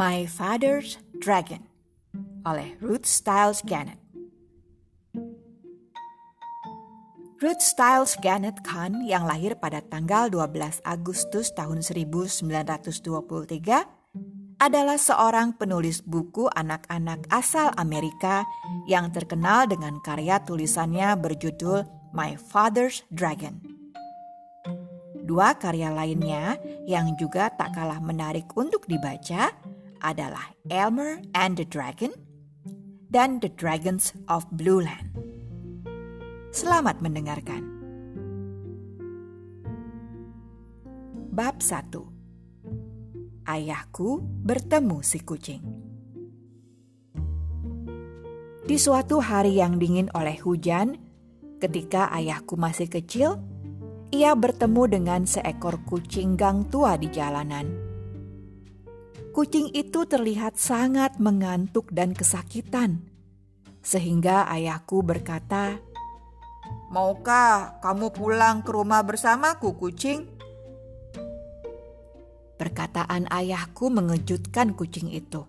My Father's Dragon oleh Ruth Stiles Gannett. Ruth Stiles Gannett Khan yang lahir pada tanggal 12 Agustus tahun 1923 adalah seorang penulis buku anak-anak asal Amerika yang terkenal dengan karya tulisannya berjudul My Father's Dragon. Dua karya lainnya yang juga tak kalah menarik untuk dibaca adalah Elmer and the Dragon dan The Dragons of Blue Land. Selamat mendengarkan. Bab 1 Ayahku bertemu si kucing. Di suatu hari yang dingin oleh hujan, ketika ayahku masih kecil, ia bertemu dengan seekor kucing gang tua di jalanan. Kucing itu terlihat sangat mengantuk dan kesakitan, sehingga ayahku berkata, "Maukah kamu pulang ke rumah bersamaku, kucing?" Perkataan ayahku mengejutkan kucing itu.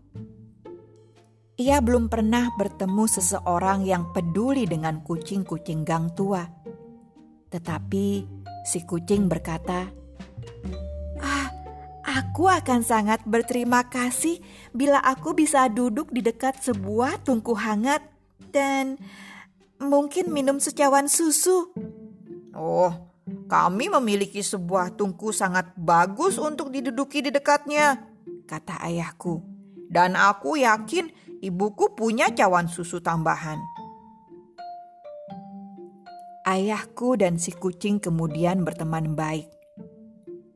Ia belum pernah bertemu seseorang yang peduli dengan kucing-kucing gang tua. Tetapi Si kucing berkata, "Ah, aku akan sangat berterima kasih bila aku bisa duduk di dekat sebuah tungku hangat dan mungkin minum secawan susu." Oh, kami memiliki sebuah tungku sangat bagus untuk diduduki di dekatnya, kata ayahku. Dan aku yakin ibuku punya cawan susu tambahan. Ayahku dan si kucing kemudian berteman baik.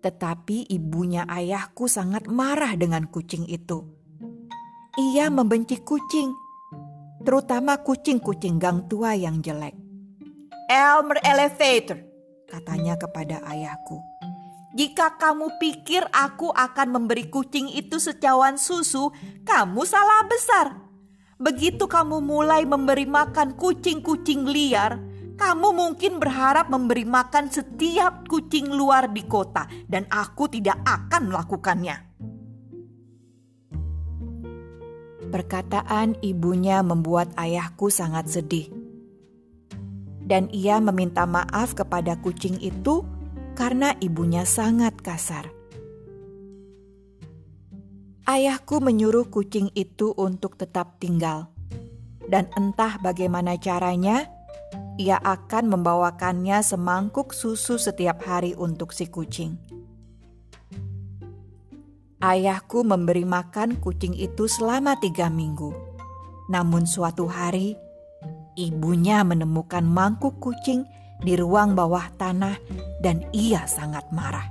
Tetapi ibunya ayahku sangat marah dengan kucing itu. Ia membenci kucing, terutama kucing-kucing gang tua yang jelek. Elmer Elevator, katanya kepada ayahku. Jika kamu pikir aku akan memberi kucing itu secawan susu, kamu salah besar. Begitu kamu mulai memberi makan kucing-kucing liar, kamu mungkin berharap memberi makan setiap kucing luar di kota, dan aku tidak akan melakukannya. Perkataan ibunya membuat ayahku sangat sedih, dan ia meminta maaf kepada kucing itu karena ibunya sangat kasar. Ayahku menyuruh kucing itu untuk tetap tinggal, dan entah bagaimana caranya ia akan membawakannya semangkuk susu setiap hari untuk si kucing. Ayahku memberi makan kucing itu selama tiga minggu. Namun suatu hari, ibunya menemukan mangkuk kucing di ruang bawah tanah dan ia sangat marah.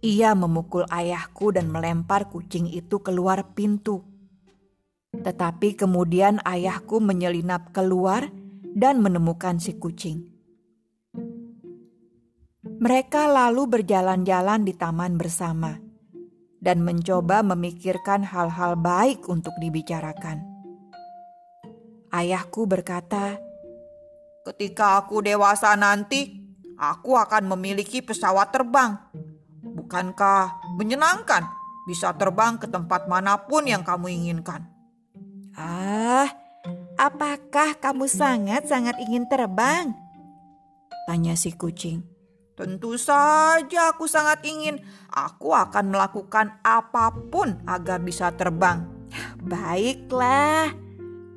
Ia memukul ayahku dan melempar kucing itu keluar pintu. Tetapi kemudian ayahku menyelinap keluar dan menemukan si kucing. Mereka lalu berjalan-jalan di taman bersama dan mencoba memikirkan hal-hal baik untuk dibicarakan. Ayahku berkata, "Ketika aku dewasa nanti, aku akan memiliki pesawat terbang. Bukankah menyenangkan bisa terbang ke tempat mana pun yang kamu inginkan?" Ah, apakah kamu sangat-sangat ingin terbang? Tanya si kucing. Tentu saja aku sangat ingin. Aku akan melakukan apa pun agar bisa terbang. Baiklah,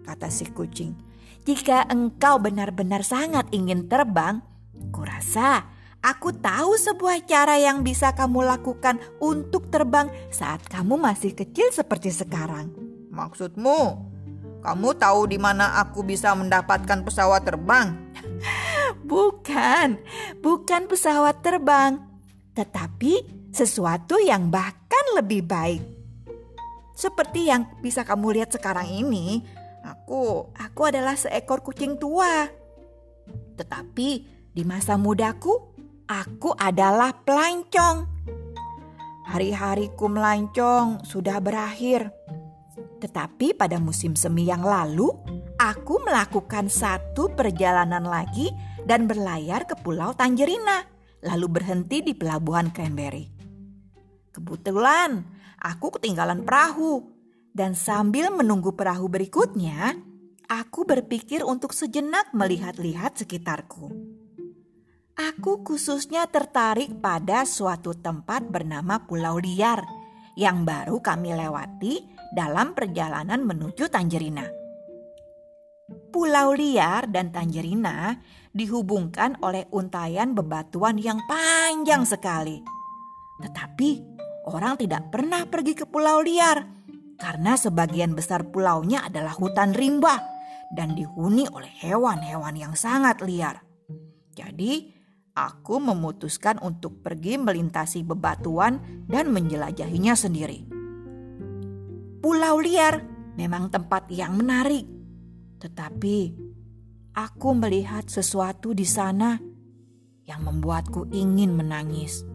kata si kucing. Jika engkau benar-benar sangat ingin terbang, kurasa aku tahu sebuah cara yang bisa kamu lakukan untuk terbang saat kamu masih kecil seperti sekarang. Maksudmu, kamu tahu di mana aku bisa mendapatkan pesawat terbang? bukan, bukan pesawat terbang, tetapi sesuatu yang bahkan lebih baik. Seperti yang bisa kamu lihat sekarang ini, aku aku adalah seekor kucing tua. Tetapi di masa mudaku, aku adalah pelancong. Hari-hariku melancong sudah berakhir. Tetapi pada musim semi yang lalu, aku melakukan satu perjalanan lagi dan berlayar ke Pulau Tangerina, lalu berhenti di pelabuhan Cranberry. Kebetulan aku ketinggalan perahu, dan sambil menunggu perahu berikutnya, aku berpikir untuk sejenak melihat-lihat sekitarku. Aku khususnya tertarik pada suatu tempat bernama Pulau Liar yang baru kami lewati dalam perjalanan menuju Tangerina. Pulau Liar dan Tangerina dihubungkan oleh untayan bebatuan yang panjang sekali. Tetapi orang tidak pernah pergi ke Pulau Liar karena sebagian besar pulaunya adalah hutan rimba dan dihuni oleh hewan-hewan yang sangat liar. Jadi, aku memutuskan untuk pergi melintasi bebatuan dan menjelajahinya sendiri. Pulau liar memang tempat yang menarik, tetapi aku melihat sesuatu di sana yang membuatku ingin menangis.